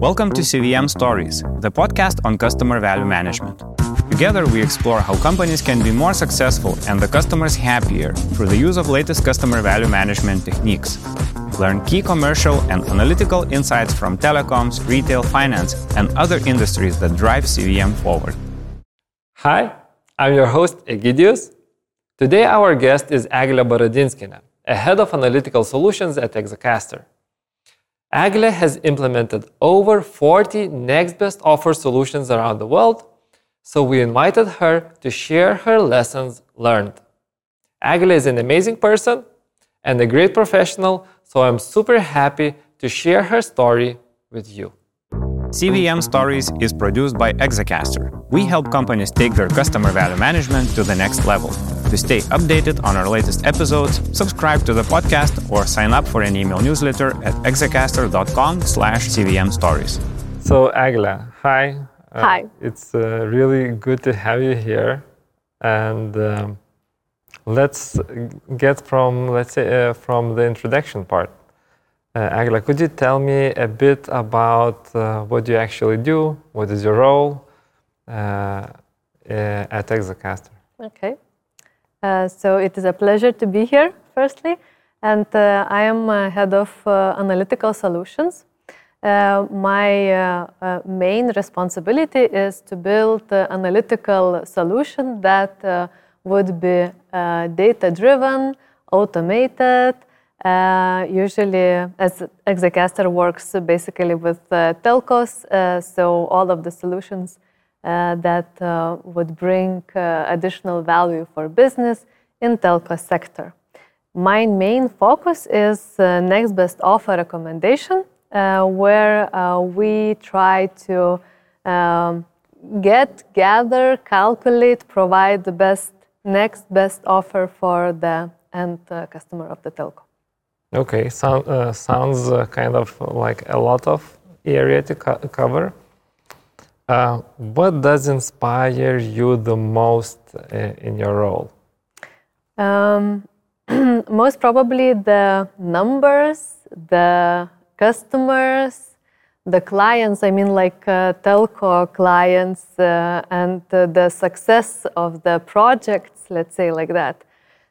Welcome to CVM Stories, the podcast on customer value management. Together, we explore how companies can be more successful and the customers happier through the use of latest customer value management techniques. Learn key commercial and analytical insights from telecoms, retail, finance, and other industries that drive CVM forward. Hi, I'm your host Egidius. Today, our guest is Eglė Baradinskiene, a head of analytical solutions at Exacaster. Eglė has implemented over 40 next best offer solutions around the world, so we invited her to share her lessons learned. Eglė is an amazing person and a great professional, so I'm super happy to share her story with you. CVM Stories is produced by Exacaster. We help companies take their customer value management to the next level. To stay updated on our latest episodes, subscribe to the podcast or sign up for an email newsletter at exacaster.com slash CVM Stories. So, Eglė, hi. Uh, hi. It's uh, really good to have you here. And um, let's get from, let's say, uh, from the introduction part. Uh, Eglė, could you tell me a bit about uh, what you actually do? What is your role uh, uh at Exacaster? Okay. Uh, so it is a pleasure to be here, firstly. And uh, I am head of analytical solutions. my main responsibility is to build analytical solution that would be data driven, automated, uh, usually, as Exacaster works basically with uh, telcos, uh, so all of the solutions uh, that uh, would bring additional value for business in telco sector. My main focus is next best offer recommendation, where we try to um, get, gather, calculate, provide the best next best offer for the end customer of the telco. Okay, so, uh, sounds uh, kind of like a lot of area to co cover. Uh, what does inspire you the most uh, in your role? Um, most probably the numbers, the customers, the clients. I mean, like uh, telco clients, uh, and the success of the projects. Let's say like that.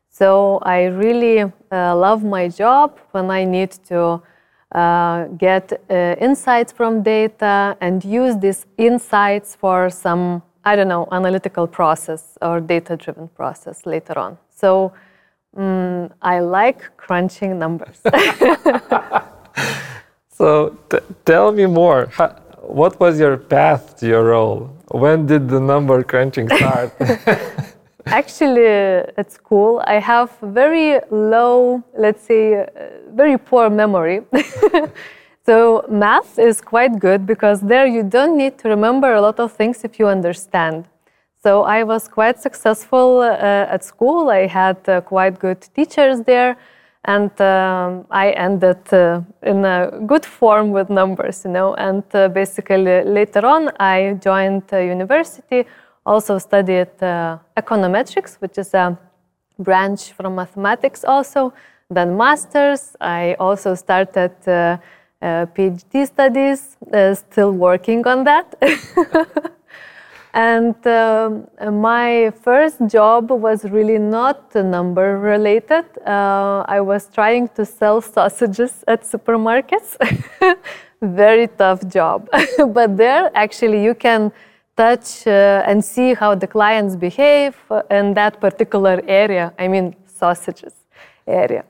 So I really uh, love my job when I need to uh, get uh, insights from data and use these insights for some, I don't know, analytical process or data driven process later on. So um, I like crunching numbers. so tell me more. How, what was your path to your role? When did the number crunching start? Actually, at school, I have very low, let's say, uh, very poor memory. so math is quite good because there you don't need to remember a lot of things if you understand. So I was quite successful uh, at school. I had uh, quite good teachers there, and um, I ended uh, in a good form with numbers, you know. And uh, basically, later on, I joined university also studied uh, econometrics, which is a branch from mathematics also. Then masters. I also started uh, uh, PhD studies, still working on that. and um, my first job was really not number related. Uh, I was trying to sell sausages at supermarkets. Very tough job. but there, actually, you can touch uh, and see how the clients behave in that particular area. I mean, sausages area.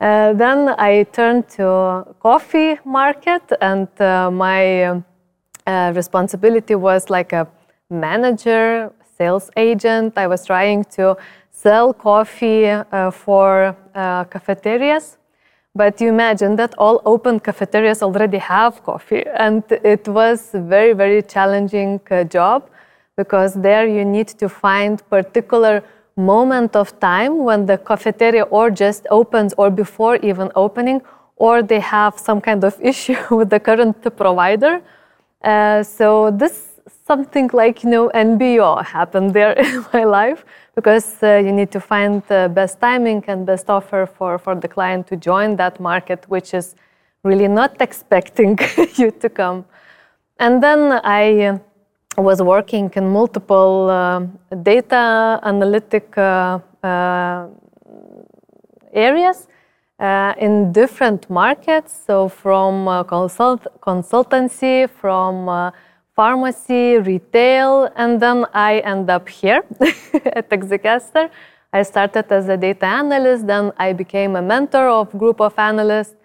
Uh, then I turned to coffee market, and uh, my uh, responsibility was like a manager, sales agent. I was trying to sell coffee uh, for uh, cafeterias but you imagine that all open cafeterias already have coffee, and it was very, very challenging uh, job because there you need to find particular moment of time when the cafeteria or just opens or before even opening or they have some kind of issue with the current provider. Uh, so this something like you know NBO happened there in my life because uh, you need to find the best timing and best offer for, for the client to join that market, which is really not expecting you to come. and then I was working in multiple uh, data analytic uh, uh, areas uh, in different markets. So from uh, consult consultancy, from uh, pharmacy, retail, and then I end up here at Exacaster. I started as a data analyst, then I became a mentor of group of analysts.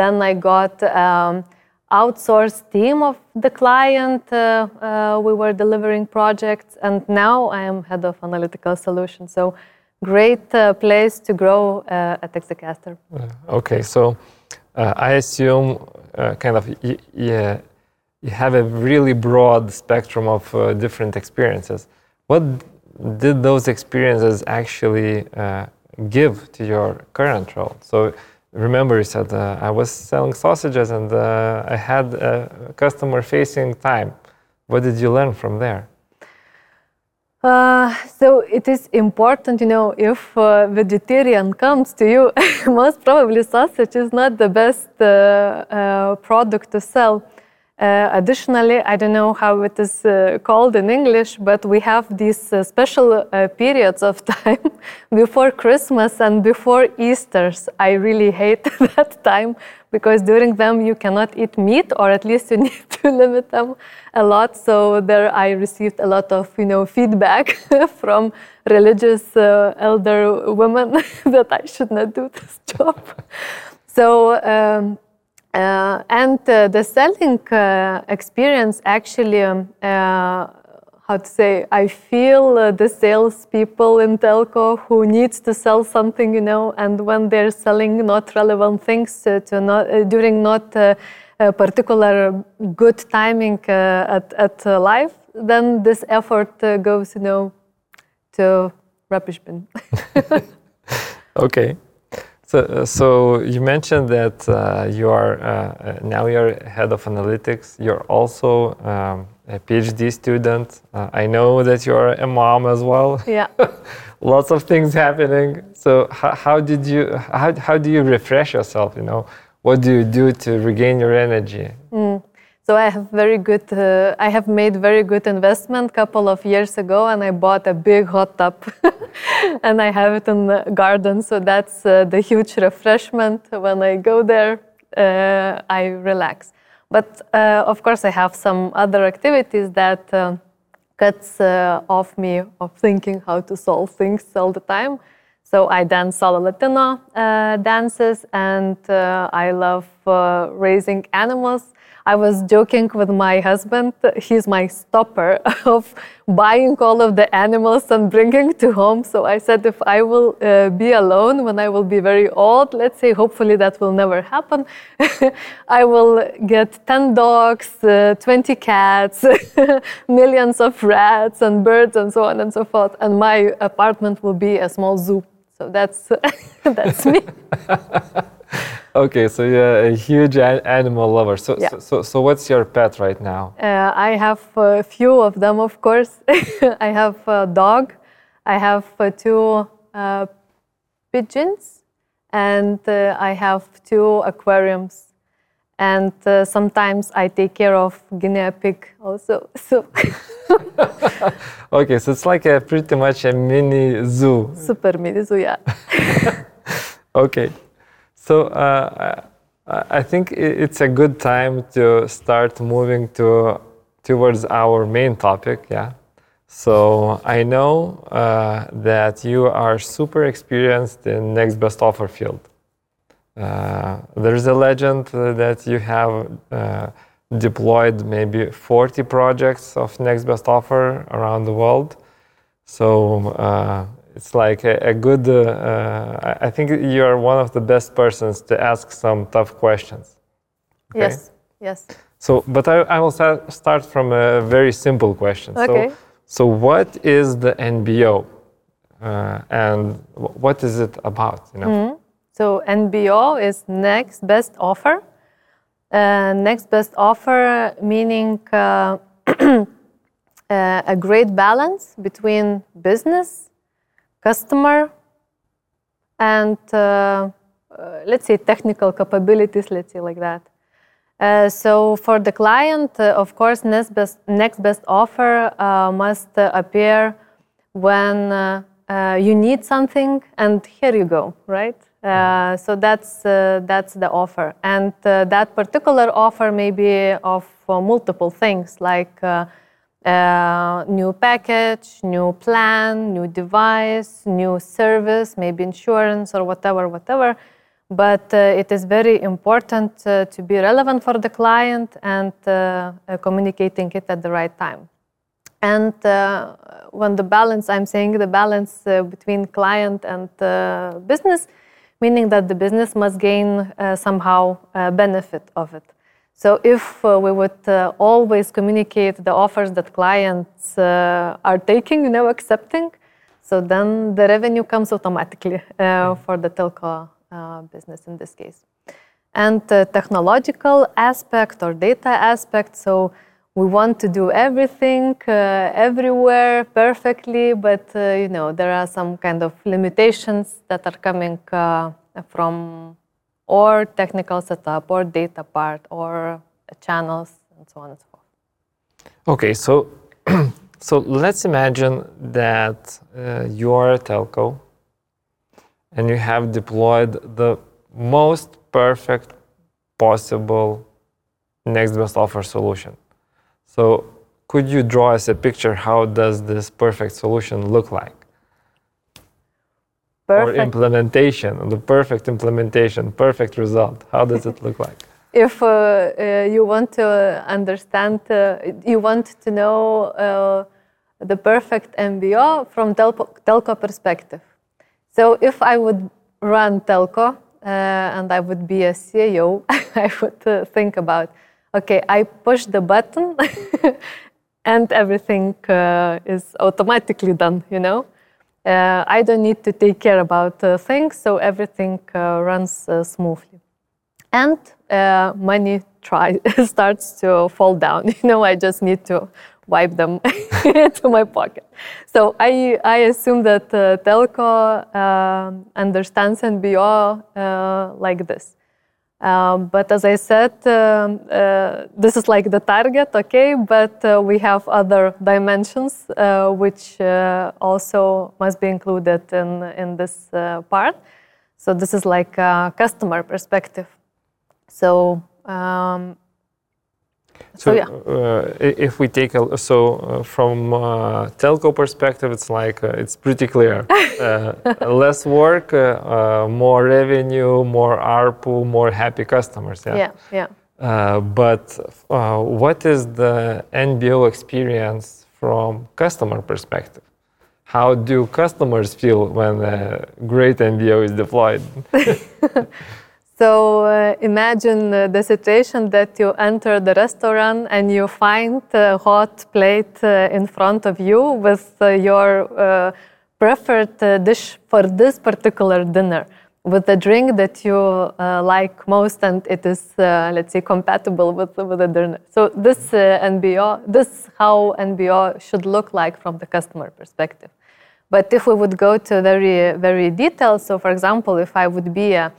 then I got um, outsourced team of the client. Uh, uh, we were delivering projects, and now I am head of analytical solutions. So, great uh, place to grow uh, at Exacaster. Uh, okay, so uh, I assume kind of yeah, you have a really broad spectrum of different experiences. What did those experiences actually give to your current role? So remember you said uh, I was selling sausages and uh, I had a customer facing time. What did you learn from there? Uh, so it is important, you know, if uh, vegetarian comes to you, most probably sausage is not the best uh, uh, product to sell. Uh, additionally, I don't know how it is uh, called in English, but we have these uh, special uh, periods of time before Christmas and before Easter's. I really hate that time because during them you cannot eat meat, or at least you need to limit them a lot. So there, I received a lot of you know feedback from religious uh, elder women that I should not do this job. So. Um, uh, and uh, the selling uh, experience actually, um, uh, how to say, I feel uh, the salespeople in telco who needs to sell something, you know, and when they're selling not relevant things to not during not particular good timing at at life, then this effort goes, you know, to rubbish bin. okay. So, uh, so you mentioned that uh, you are uh, now you're head of analytics. You're also um, a PhD student. Uh, I know that you're a mom as well. Yeah. Lots of things happening. So how, how did you how, how do you refresh yourself? You know, what do you do to regain your energy? Mm. So I have very good. Uh, I have made very good investment couple of years ago, and I bought a big hot tub, and I have it in the garden. So that's uh, the huge refreshment. When I go there, uh, I relax. But uh, of course, I have some other activities that uh, cuts uh, off me of thinking how to solve things all the time. So I dance solo Latino dances, and I love raising animals. I was joking with my husband. He's my stopper of buying all of the animals and bringing to home. So I said, if I will uh, be alone when I will be very old, let's say, hopefully that will never happen, I will get 10 dogs, uh, 20 cats, millions of rats and birds and so on and so forth. And my apartment will be a small zoo. So that's, that's me. okay, so you're a huge animal lover. So, yeah. so, so, so, what's your pet right now? Uh, I have a few of them, of course. I have a dog. I have uh, two uh, pigeons, and uh, I have two aquariums. And uh, sometimes I take care of guinea pig also. So. okay, so it's like a pretty much a mini zoo. Super mini zoo, yeah. okay. So uh, I think it's a good time to start moving to towards our main topic. Yeah. So I know uh, that you are super experienced in next best offer field. Uh, there's a legend that you have uh, deployed maybe 40 projects of next best offer around the world. So uh, it's like a, a good. Uh, uh, I think you are one of the best persons to ask some tough questions. Okay? Yes. Yes. So, but I, I will start from a very simple question. Okay. So, so what is the NBO, uh, and what is it about? You know. Mm-hmm. So NBO is next best offer. Uh, next best offer meaning uh, uh a great balance between business customer and uh, uh, let's say technical capabilities, let's say like that. So for the client, of course, next best, next best offer must appear when you need something, and here you go, right? Uh, so that's uh, that's the offer, and uh, that particular offer may be of multiple things like. new package, new plan, new device, new service, maybe insurance or whatever, whatever but uh, it is very important uh, to be relevant for the client and uh, communicating it at the right time. And when the balance, I'm saying the balance between client and business, meaning that the business must gain somehow a benefit of it. So if uh, we would uh, always communicate the offers that clients uh, are taking, you know, accepting, so then the revenue comes automatically for the telco uh, business in this case. And the technological aspect or data aspect, so we want to do everything uh, everywhere perfectly, but uh, you know there are some kind of limitations that are coming uh, from or technical setup or data part or channels and so on and so forth. Okay, so so let's imagine that uh, you are a telco and you have deployed the most perfect possible next best offer solution. So could you draw us a picture how does this perfect solution look like? Perfect. Or implementation, the perfect implementation, perfect result. How does it look like? if uh, uh, you want to understand, uh, you want to know uh, the perfect NBO from telco, telco perspective. So if I would run telco uh, and I would be a CEO, I would uh, think about, okay, I push the button and everything uh, is automatically done, you know? Uh, I don't need to take care about uh, things, so everything uh, runs smoothly. And money try starts to fall down. You know, I just need to wipe them into my pocket. So I, I assume that uh, Telco uh, understands NBO uh, like this. Um, but as I said, um, uh, this is like the target, okay? But uh, we have other dimensions uh, which also must be included in, in this part. So this is like a customer perspective. So um, so, so yeah. uh, if we take a, so uh, from uh, telco perspective, it's like uh, it's pretty clear: uh, less work, uh, more revenue, more ARPU, more happy customers. Yeah, yeah. yeah. but what is the NBO experience from customer perspective? How do customers feel when a great NBO is deployed? So uh, imagine uh, the situation that you enter the restaurant and you find a hot plate uh, in front of you with uh, your uh, preferred uh, dish for this particular dinner with the drink that you like most and it is, let's say, compatible with, with the dinner. So this NBO, this how NBO should look like from the customer perspective. But if we would go to very, very detailed, so for example, if I would be a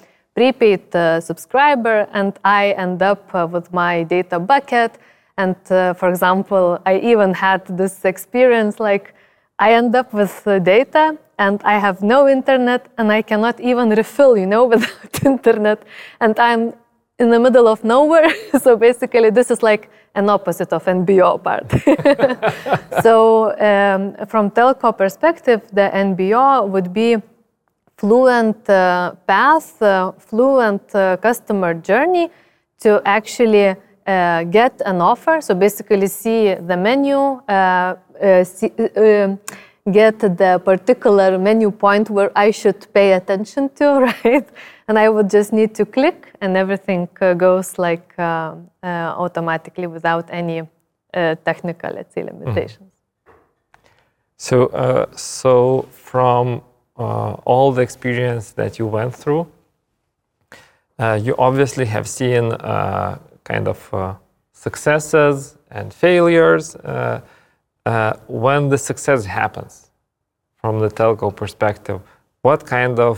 prepaid uh, subscriber and I end up uh, with my data bucket. And uh, for example, I even had this experience like I end up with data and I have no internet and I cannot even refill, you know, without internet. And I'm in the middle of nowhere. so basically, this is like an opposite of NBO part. so um, from telco perspective, the NBO would be fluent uh, path, uh, fluent uh, customer journey to actually get an offer. So basically, see the menu, see, get the particular menu point where I should pay attention to, right? And I would just need to click, and everything uh, goes like uh, uh, automatically without any technical, let's say, limitations. Mm. So, so from uh, all the experience that you went through, uh, you obviously have seen uh, kind of successes and failures. when the success happens, from the telco perspective, what kind of,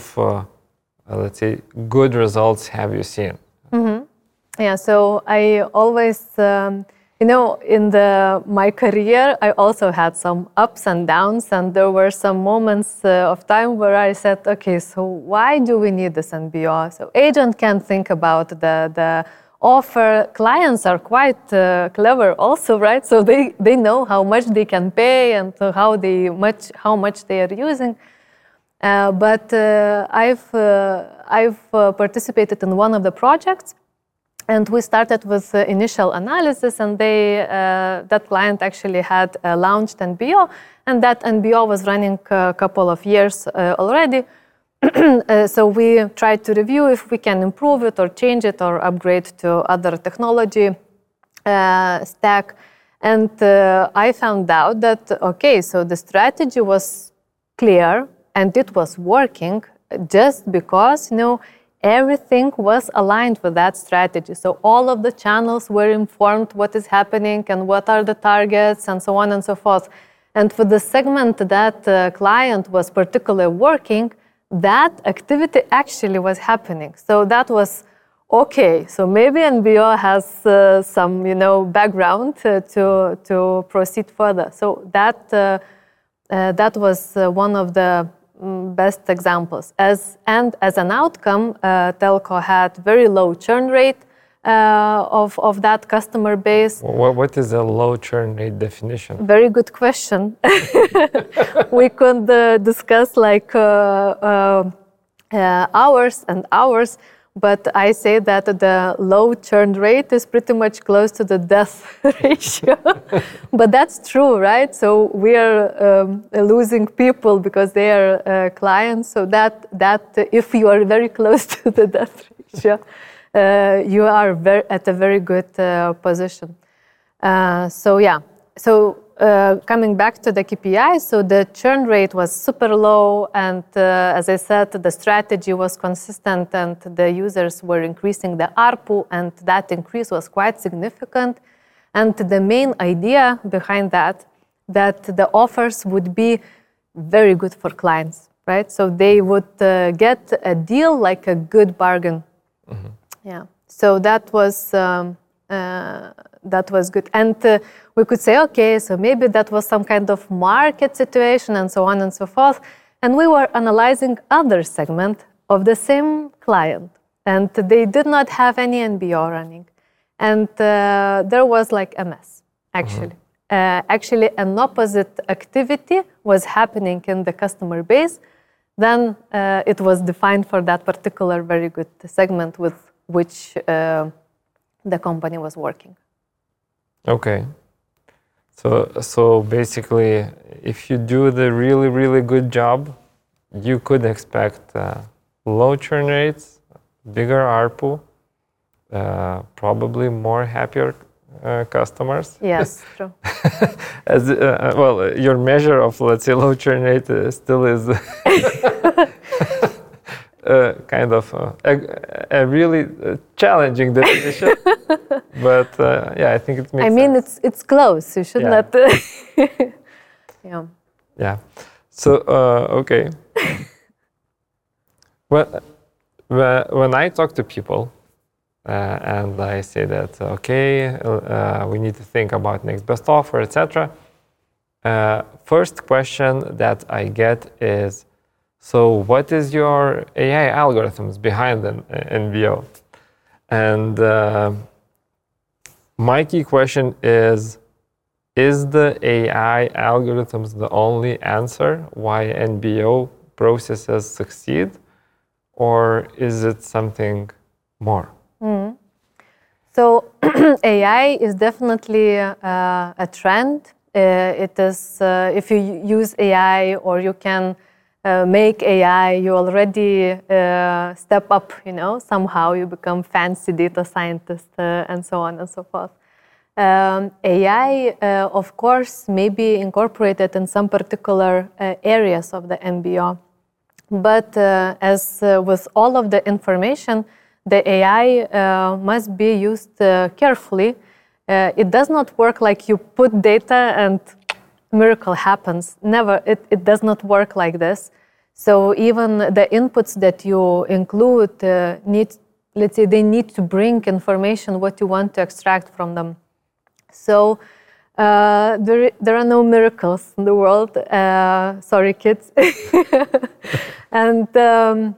let's say, good results have you seen? Mm-hmm. Yeah, so I always, um, you know, in the my career, I also had some ups and downs, and there were some moments uh, of time where I said, okay, so why do we need this NBO? So agent can think about the the offer. Clients are quite uh, clever, also, right? So they they know how much they can pay and how they much how much they are using. Uh, but uh, I've uh, I've uh, participated in one of the projects and we started with initial analysis, and they, uh, that client actually had uh, launched NBO, and that NBO was running a couple of years uh, already. so we tried to review if we can improve it or change it or upgrade to other technology stack. And I found out that, okay, so the strategy was clear and it was working just because, you know, everything was aligned with that strategy. So all of the channels were informed what is happening and what are the targets and so on and so forth. And for the segment that uh, client was particularly working, that activity actually was happening. So that was okay. So maybe NBO has uh, some, you know, background uh, to to proceed further. So that uh, uh, that was uh, one of the best examples. As, and as an outcome, uh, Telco had very low churn rate uh, of, of that customer base. What, what is a low churn rate definition? Very good question. we could uh, discuss like uh, uh, uh, hours and hours but I say that the low churn rate is pretty much close to the death ratio. but that's true, right? So we are um, losing people because they are uh, clients. So that that if you are very close to the death ratio, uh, you are very, at a very good uh, position. Uh, so yeah, so uh, coming back to the KPI, so the churn rate was super low, and uh, as I said, the strategy was consistent, and the users were increasing the ARPU, and that increase was quite significant. And the main idea behind that, that the offers would be very good for clients, right? So they would uh, get a deal like a good bargain. Mm-hmm. Yeah. So that was um, uh, that was good. And uh, we could say, okay, so maybe that was some kind of market situation and so on and so forth. And we were analyzing other segment of the same client, and they did not have any NBO running. And uh, there was like a mess, actually. Mm-hmm. Uh, actually, an opposite activity was happening in the customer base. Then uh, it was defined for that particular very good segment with which uh, the company was working. Okay. So, so basically, if you do the really, really good job, you could expect uh, low churn rates, bigger ARPU, uh, probably more happier uh, customers. Yes, true. As uh, well, your measure of let's say low churn rate uh, still is uh, kind of uh, a, a, really uh, challenging definition. but uh, yeah, I think it makes. I mean, sense. it's it's close. You should yeah. not. yeah. Yeah. So uh, okay. well, when I talk to people. Uh, and I say that okay, we need to think about next best offer, etc. first question that I get is, so what is your AI algorithms behind NBO? And uh, my key question is, is the AI algorithms the only answer why NBO processes succeed? Or is it something more? Mm. So AI is definitely uh, a trend. Uh, it is, uh, if you use AI or you can uh, make AI, you already uh, step up, you know, somehow you become fancy data scientist uh, and so on and so forth. Um, AI, uh, of course, may be incorporated in some particular uh, areas of the NBO. But as with all of the information, the AI must be used carefully. it does not work like you put data and miracle happens. Never, it, it does not work like this. So even the inputs that you include uh, need let's say they need to bring information what you want to extract from them. So uh, there, there are no miracles in the world. Uh, sorry, kids. and um,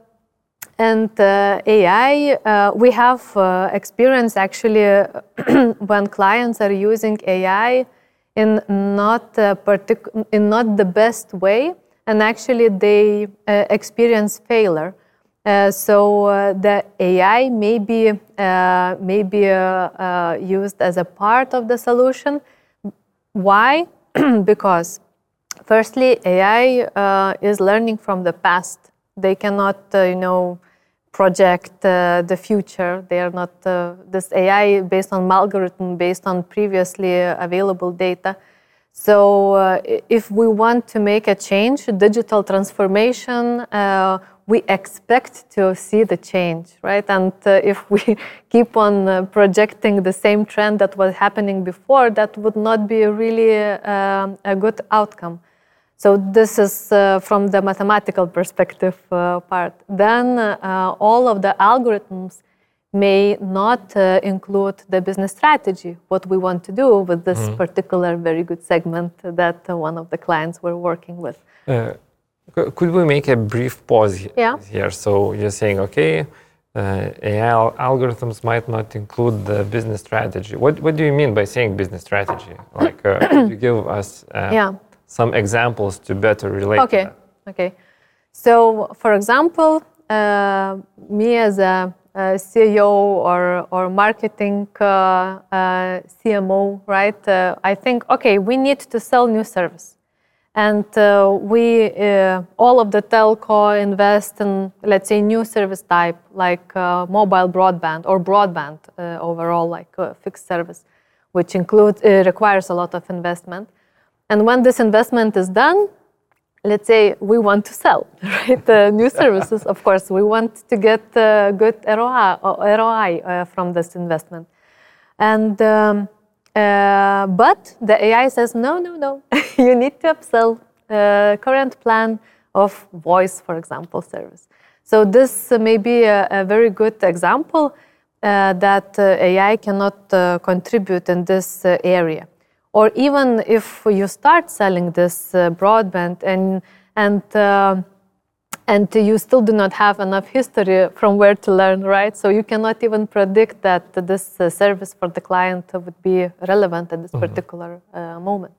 and uh, AI, uh, we have uh, experience actually when clients are using AI in not partic- in not the best way, and actually they experience failure. Uh, so uh, the AI may be, uh, may be used as a part of the solution. Why? because firstly, AI is learning from the past. They cannot, you know, project the future. They are not this AI based on algorithm based on previously available data. So, uh, if we want to make a change, digital transformation, uh, we expect to see the change, right? And uh, if we keep on uh, projecting the same trend that was happening before, that would not be really uh, a good outcome. So this is uh, from the mathematical perspective uh, part. Then uh, all of the algorithms may not include the business strategy, what we want to do with this mm. particular very good segment that one of the clients were working with. Could we make a brief pause yeah. here? So you're saying, okay, uh, AI algorithms might not include the business strategy. What, what do you mean by saying business strategy? Like, uh, you give us uh, yeah. Some examples to better relate okay. Okay. So, for example, uh, me as a, a, CEO or, or marketing uh, uh, CMO, right? I think, okay, we need to sell new service and uh, we uh, all of the telco invest in let's say new service type like uh, mobile broadband or broadband uh, overall like uh, fixed service which includes uh, requires a lot of investment and when this investment is done let's say we want to sell right new services of course we want to get a good ROI, ROI from this investment and um, uh, but the AI says, no, no, no, you need to upsell uh, current plan of voice, for example, service. So this may be a, a very good example uh, that uh, AI cannot uh, contribute in this uh, area. Or even if you start selling this broadband and and and you still do not have enough history from where to learn, right? So you cannot even predict that this uh, service for the client would be relevant at this mm-hmm. particular uh, moment.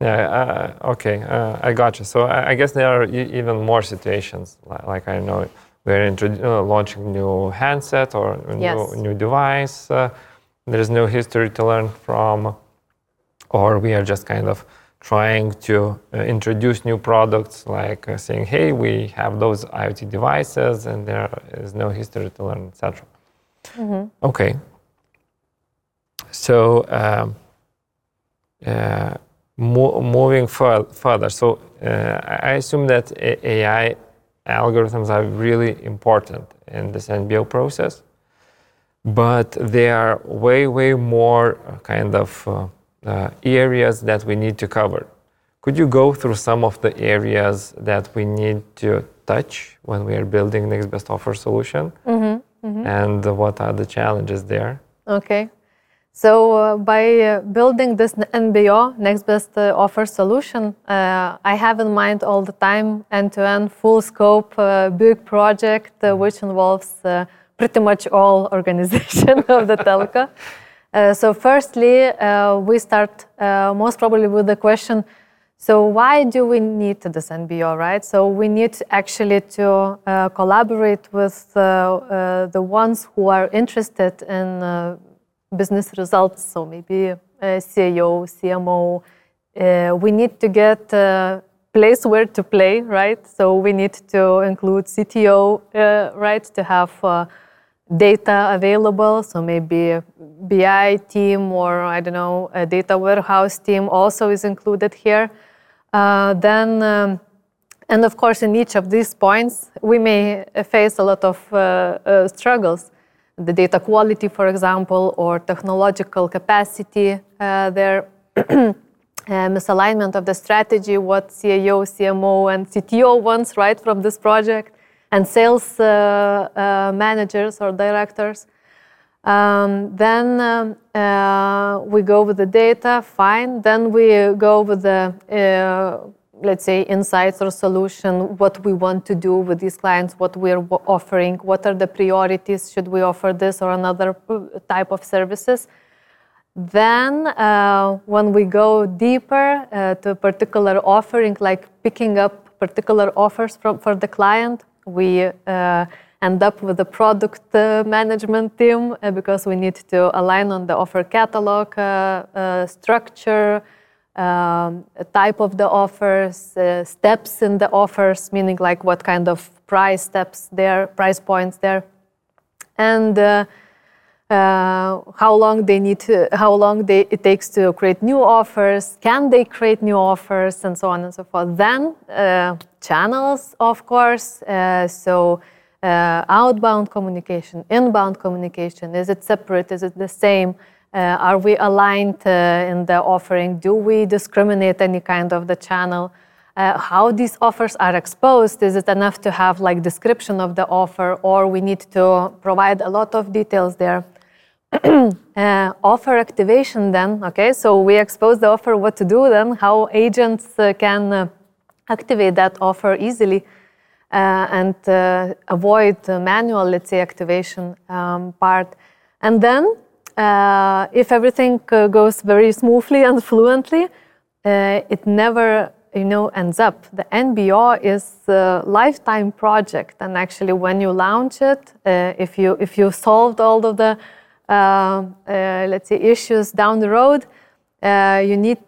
Yeah, uh, okay, uh, I got you. So I, I guess there are e- even more situations, like, like I know we're introdu- uh, launching new handset or new, yes. new device. Uh, there's no history to learn from, or we are just kind of trying to uh, introduce new products like uh, saying hey we have those iot devices and there is no history to learn etc mm-hmm. okay. So um, uh, mo- moving fur- further. So uh, i assume that ai algorithms are really important in this nbo process but they are way way more kind of uh, areas that we need to cover. Could you go through some of the areas that we need to touch when we are building next best offer solution? Mm-hmm, mm-hmm. And what are the challenges there? Okay. So uh, by uh, building this NBO, next best uh, offer solution, uh, I have in mind all the time end-to-end, full scope, uh, big project, uh, mm-hmm. which involves pretty much all organization of the telco. Uh, so firstly, uh, we start uh, most probably with the question, so why do we need this NBO, right? So we need actually to uh, collaborate with uh, the ones who are interested in business results. So maybe CEO, CMO. we need to get a place where to play, right? So we need to include CTO, right, to have data available. So maybe a BI team or I don't know, a data warehouse team also is included here. Uh, then, um, and of course, in each of these points, we may face a lot of uh, uh, struggles. The data quality, for example, or technological capacity uh, there. misalignment of the strategy, what CIO, CMO, and CTO wants, right, from this project and sales uh, uh, managers or directors. Um, then um, uh, we go with the data, fine. Then we go with the, uh, let's say, insights or solution, what we want to do with these clients, what we're offering, what are the priorities, should we offer this or another uh, type of services. Then, uh, when we go deeper to a particular offering, like picking up particular offers from, for the client, we uh, end up with a product uh, management team uh, because we need to align on the offer catalog uh, structure, um, type of the offers, steps in the offers, meaning like what kind of price steps there, price points there, and uh, how long they need to, how long they, it takes to create new offers, can they create new offers, and so on and so forth. Then uh, channels, of course. Uh, so uh, outbound communication, inbound communication. Is it separate? Is it the same? Uh, are we aligned in the offering? Do we discriminate any kind of the channel? how these offers are exposed? Is it enough to have like description of the offer, or we need to provide a lot of details there? Uh, offer activation then, okay, so we expose the offer what to do then, how agents uh, can uh, activate that offer easily uh, and uh, avoid manual, let's say, activation um, part. And then, uh, if everything goes very smoothly and fluently, it never you know ends up. The nbo is a lifetime project and actually when you launch it if you if you solved all of the let's say, issues down the road, uh, you need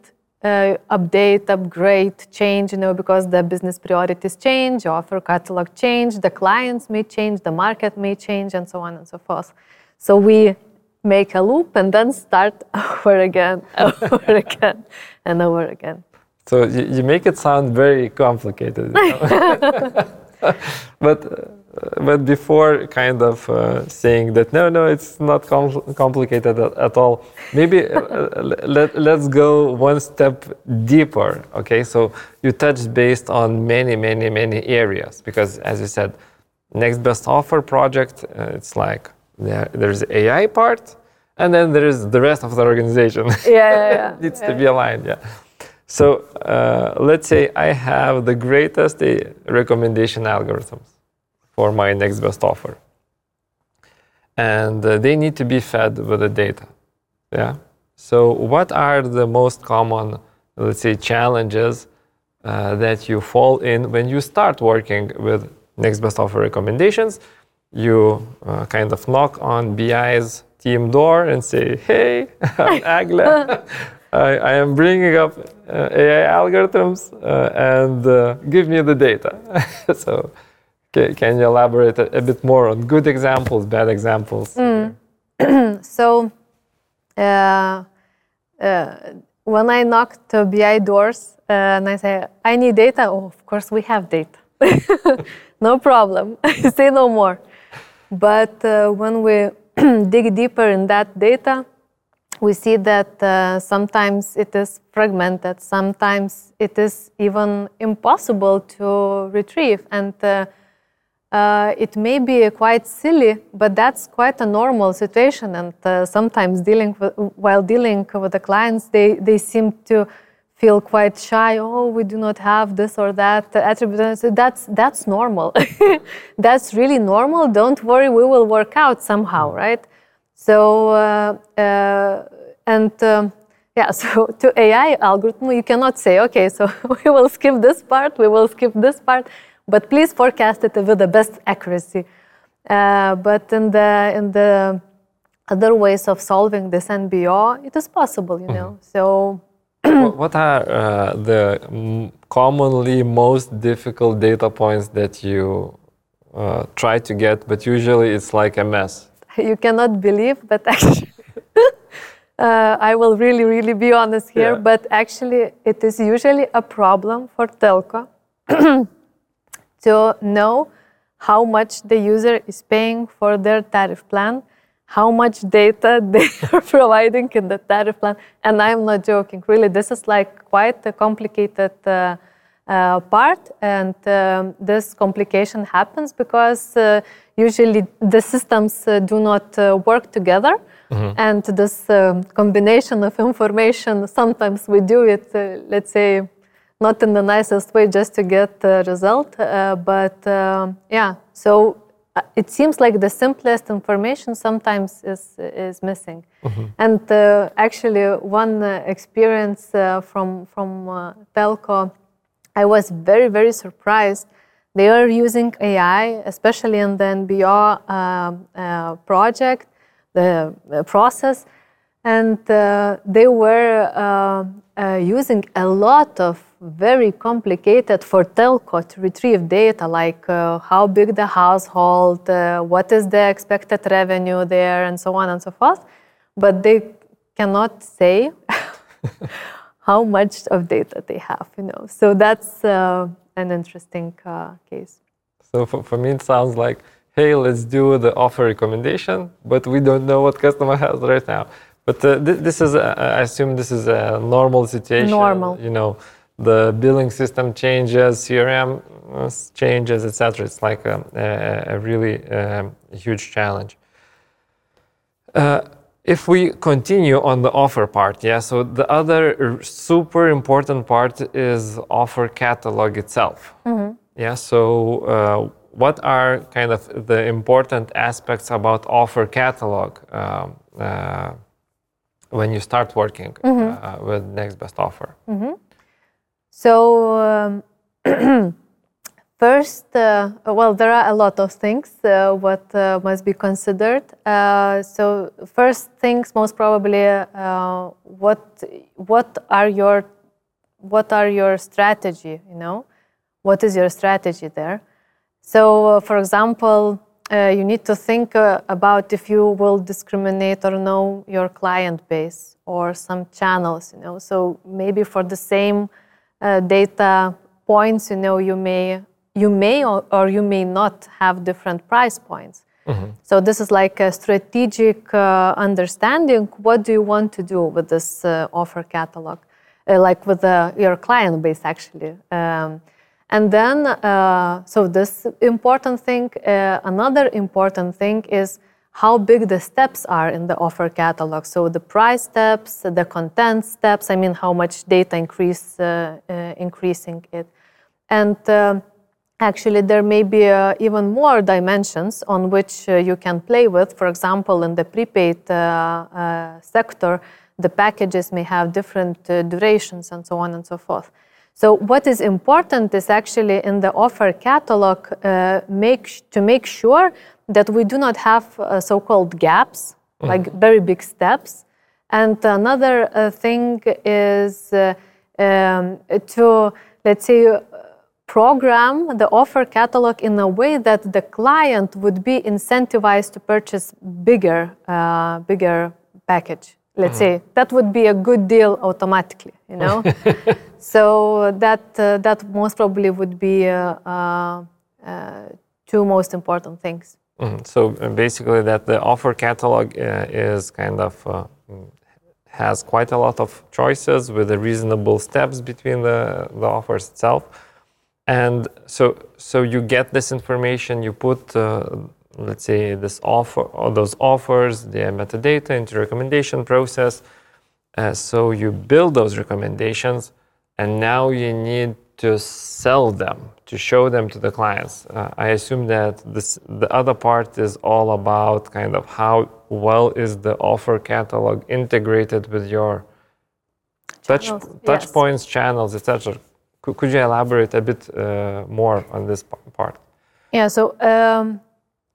update, upgrade, change, you know, because the business priorities change, offer catalog change, the clients may change, the market may change, and so on and so forth. So we make a loop and then start over again, over again, and over again. So you, make it sound very complicated. You know? but uh, but before kind of uh, saying that no no it's not com- complicated at, at, all maybe uh, let, let's go one step deeper okay so you touched based on many many many areas because as you said next best offer project uh, it's like there, there's ai part and then there's the rest of the organization yeah, yeah, yeah. needs yeah. to be aligned yeah so uh, let's say i have the greatest uh, recommendation algorithms for my next best offer. And uh, they need to be fed with the data. Yeah. So, what are the most common, let's say, challenges uh, that you fall in when you start working with next best offer recommendations? You uh, kind of knock on BI's team door and say, "Hey, I'm Eglė. I, I, am bringing up uh, AI algorithms uh, and uh, give me the data." so can you elaborate a, a, bit more on good examples, bad examples? Mm. so, uh, uh, when I knock to BI doors uh, and I say, I need data, oh, of course we have data. no problem. say no more. But uh, when we dig deeper in that data, we see that uh, sometimes it is fragmented, sometimes it is even impossible to retrieve. And uh, uh, it may be quite silly, but that's quite a normal situation. And uh, sometimes dealing with, while dealing with the clients, they, they seem to feel quite shy. Oh, we do not have this or that attribute. So that's that's normal. that's really normal. Don't worry, we will work out somehow, right? So uh, uh and. Um, yeah, so to AI algorithm, you cannot say, okay, so we will skip this part, we will skip this part but please forecast it with the best accuracy. Uh, but in the in the other ways of solving this NBO, it is possible, you know. Mm-hmm. So, what are uh, the commonly most difficult data points that you uh, try to get, but usually it's like a mess? You cannot believe, but actually. Uh, I will really, really be honest here, yeah. but actually, it is usually a problem for telco to know how much the user is paying for their tariff plan, how much data they are providing in the tariff plan. And I'm not joking, really, this is like quite a complicated uh, uh, part, and um, this complication happens because uh, usually the systems uh, do not uh, work together. Mm-hmm. And this um, combination of information, sometimes we do it, uh, let's say, not in the nicest way just to get the result. Uh, but um, yeah, so uh, it seems like the simplest information sometimes is is missing. Mm-hmm. And uh, actually, one uh, experience uh, from from uh, telco, I was very very surprised. They are using AI, especially in the NBO um, project, the process, and they were using a lot of very complicated for telco to retrieve data like uh, how big the household, uh, what is the expected revenue there, and so on and so forth. But they cannot say how much of data they have, you know. So that's uh, an interesting uh, case. So for, for me, it sounds like, hey, let's do the offer recommendation, but we don't know what customer has right now. But uh, th- this is, I assume this is a normal situation. Normal. You know, the billing system changes, CRM changes, etc. It's like a, a, a really um, huge challenge. Uh, if we continue on the offer part, yeah, so the other super important part is offer catalog itself. Mm-hmm. Yeah, so uh, what are kind of the important aspects about offer catalog um, uh, when you start working mm-hmm. Uh, with next best offer? Mm-hmm. So, um, first, uh, well, there are a lot of things uh, what uh, must be considered. Uh, so, first things, most probably, uh, what what are your what are your strategy? You know, what is your strategy there? So, for example, you need to think about if you will discriminate or know your client base or some channels. You know, so maybe for the same uh, data points, you know, you may you may or, or, you may not have different price points. Mm-hmm. So this is like a strategic uh, understanding. What do you want to do with this uh, offer catalog, uh, like with your client base, actually? Um, and then, uh, so this important thing. Uh, another important thing is how big the steps are in the offer catalog. So the price steps, the content steps, I mean, how much data increase, uh, uh, increasing it. And uh, actually, there may be uh, even more dimensions on which you can play with. For example, in the prepaid sector, the packages may have different durations and so on and so forth. So what is important is actually in the offer catalog make, to make sure that we do not have uh, so-called gaps, mm. like very big steps. And another uh, thing is uh, um, to, let's say, program the offer catalog in a way that the client would be incentivized to purchase bigger, uh, bigger package. Let's mm. say that would be a good deal automatically, you know. so that uh, that most probably would be uh, two most important things. Mm-hmm. So uh, basically, that the offer catalog uh, is kind of uh, has quite a lot of choices with the reasonable steps between the, the offers itself. And so, so you get this information, you put, uh, let's say, this offer, or those offers, the metadata into recommendation process. Uh, so you build those recommendations, and now you need to sell them, to show them to the clients. Uh, I assume that this, the other part is all about kind of how well is the offer catalog integrated with your touch, touch yes. points, channels, etc. Could, could you elaborate a bit uh, more on this part? Yeah, so um,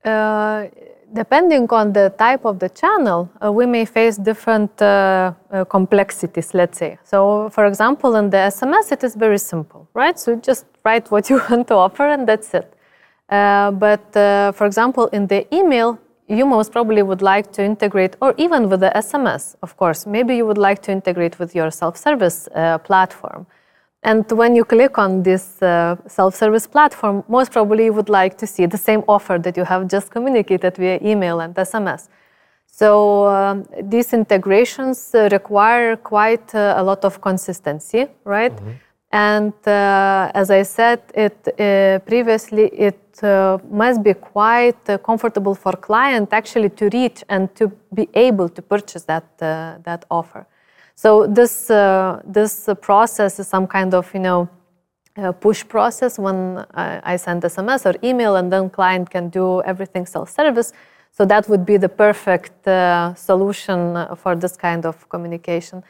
uh, depending on the type of the channel, uh, we may face different uh, uh, complexities, let's say. So, for example, in the SMS, it is very simple, right? So, just write what you want to offer and that's it. Uh, but, uh, for example, in the email, you most probably would like to integrate, or even with the SMS, of course, maybe you would like to integrate with your self service uh, platform. And when you click on this uh, self-service platform, most probably you would like to see the same offer that you have just communicated via email and SMS. So um, these integrations uh, require quite uh, a lot of consistency, right? Mm-hmm. And uh, as I said it uh, previously, it uh, must be quite uh, comfortable for client actually to reach and to be able to purchase that uh, that offer. So this uh, this process is some kind of you know push process when I send SMS or email, and then client can do everything self-service. So that would be the perfect solution for this kind of communication.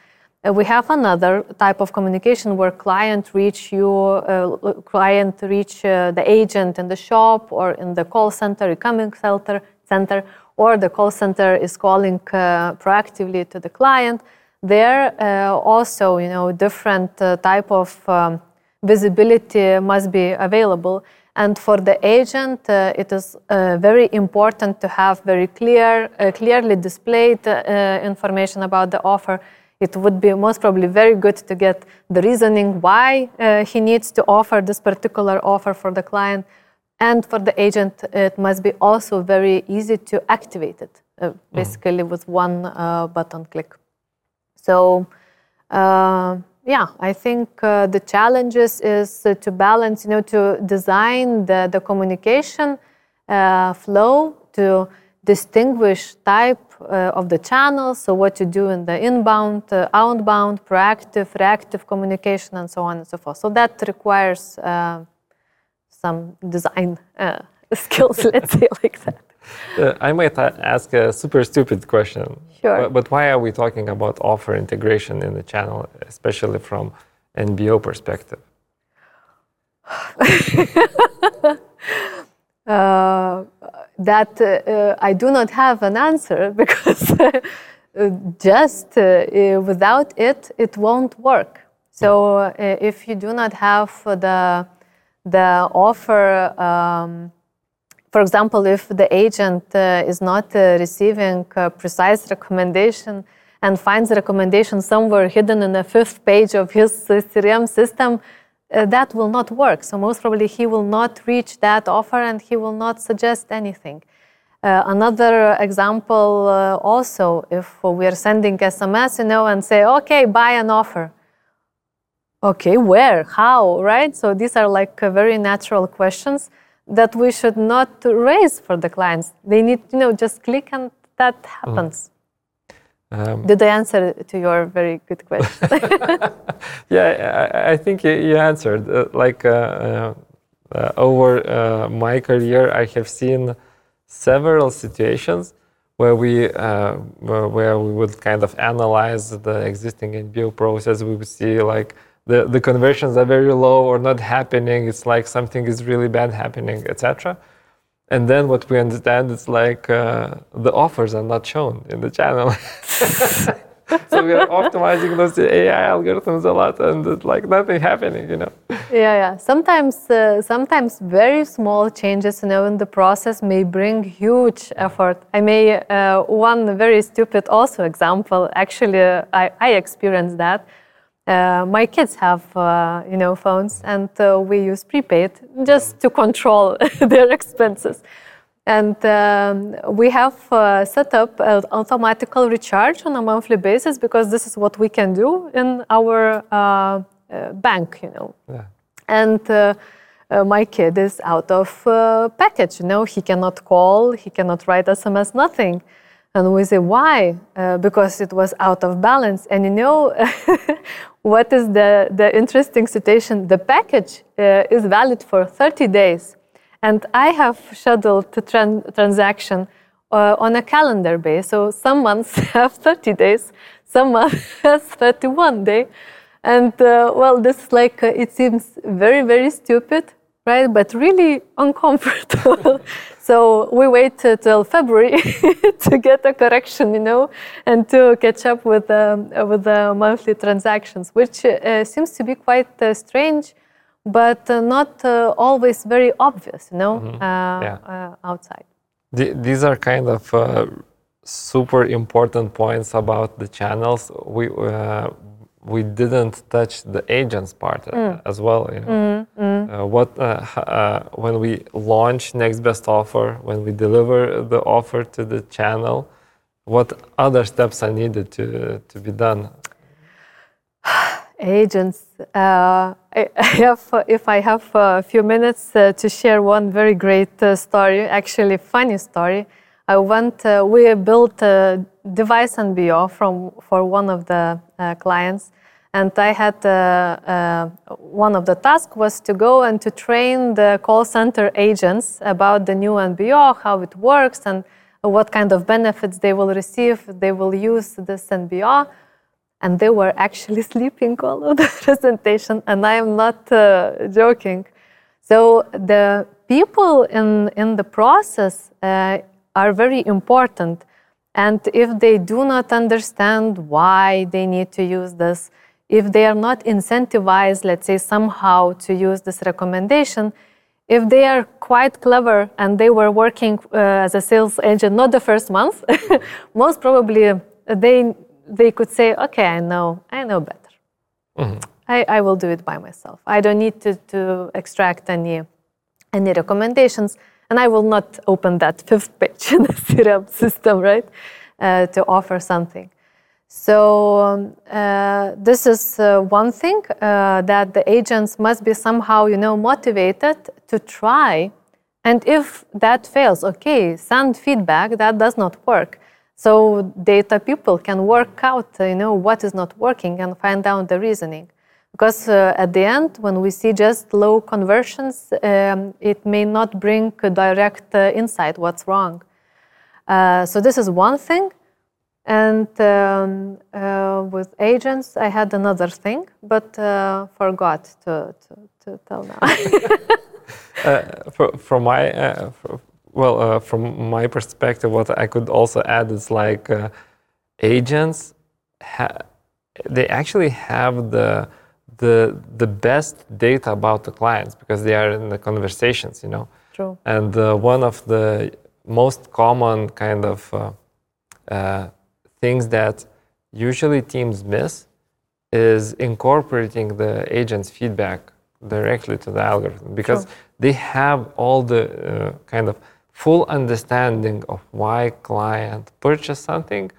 Uh, we have another type of communication where client reach you, uh, client reach uh, the agent in the shop or in the call center, incoming center, center, or the call center is calling uh, proactively to the client. There uh, also, you know, different uh, type of um, visibility must be available. And for the agent, it is very important to have very clear, clearly displayed information about the offer it would be most probably very good to get the reasoning why uh, he needs to offer this particular offer for the client. And for the agent, it must be also very easy to activate it, uh, mm-hmm. basically mm. with one uh, button click. So, uh, yeah, I think uh, the challenges is uh, to balance, you know, to design the, the communication flow to distinguish type uh, of the channels, so what you do in the inbound, uh, outbound, proactive, reactive communication, and so on and so forth. So that requires uh, some design uh, skills, let's say like that. Uh, I might ask a super stupid question. Sure. But, but why are we talking about offer integration in the channel, especially from NBO perspective? Uh, that uh, I do not have an answer because just uh, without it, it won't work. So if you do not have the the offer, um, for example, if the agent is not receiving a precise recommendation and finds recommendation somewhere hidden in the fifth page of his CRM system, uh, that will not work. So most probably he will not reach that offer and he will not suggest anything. Uh, another example uh, also, if we are sending SMS, you know, and say, okay, buy an offer. Okay, where, how, right? So these are like uh, very natural questions that we should not raise for the clients. They need, you know, just click and that happens. Mm. Um, Did I answer to your very good question? yeah, I, I, think you answered. Uh, like uh, uh, uh, over uh, my career, I have seen several situations where we uh, where we would kind of analyze the existing NBO process. We would see like the, the conversions are very low or not happening. It's like something is really bad happening, etc. And then what we understand is like uh, the offers are not shown in the channel. so we are optimizing those AI algorithms a lot, and it's like nothing happening, you know. Yeah, yeah. Sometimes, uh, sometimes very small changes, you know, in the process may bring huge effort. I may uh, one very stupid also example. Actually, uh, I I experienced that uh, my kids have, uh, you know, phones, and uh, we use prepaid just to control their expenses. And um, we have uh, set up an automatical recharge on a monthly basis because this is what we can do in our uh, uh, bank, you know. Yeah. And my kid is out of package, you know. He cannot call, he cannot write SMS, nothing. And we say, why? Uh, because it was out of balance. And you know what is the, the interesting situation? The package uh, is valid for 30 days. And I have scheduled the tran transaction uh, on a calendar base. So some months have 30 days, some months has 31 day. And uh, well, this like, uh, it seems very, very stupid, right? But really uncomfortable. so we wait till February to get a correction, you know, and to catch up with um, with the monthly transactions, which uh, seems to be quite uh, strange, but uh, not uh, always very obvious, you know, mm-hmm. Uh, yeah. Uh, outside. The, these are kind of super important points about the channels. We we didn't touch the agents part mm. as well. You know? mm, mm. Uh, what uh, uh, when we launch next best offer, when we deliver the offer to the channel, what other steps are needed to to be done? Agents. Uh, I have, if I have a few minutes uh, to share one very great uh, story, actually funny story. I went. Uh, we built a device NBO from for one of the uh, clients, and I had uh, one of the tasks was to go and to train the call center agents about the new NBO, how it works, and what kind of benefits they will receive. They will use this NBO and they were actually sleeping all of the presentation and i am not uh, joking so the people in, in the process uh, are very important and if they do not understand why they need to use this if they are not incentivized let's say somehow to use this recommendation if they are quite clever and they were working uh, as a sales agent not the first month most probably they they could say, okay, I know, I know better. Mm-hmm. I, I will do it by myself. I don't need to, to extract any, any recommendations, and I will not open that fifth page in the CRM system, right, uh, to offer something. So um, uh, this is uh, one thing uh, that the agents must be somehow, you know, motivated to try. And if that fails, okay, send feedback. That does not work. So data people can work out, you know, what is not working and find out the reasoning. Because uh, at the end, when we see just low conversions, um, it may not bring direct uh, insight what's wrong. Uh, so this is one thing. And um, uh, with agents, I had another thing, but uh, forgot to, to, to tell now. Uh, for my for, well, from my perspective, what I could also add is like agents, they actually have the the the best data about the clients because they are in the conversations, you know. True. And uh, one of the most common kind of uh, uh, things that usually teams miss is incorporating the agent's feedback directly to the algorithm because True. they have all the uh, kind of full understanding of why client purchased something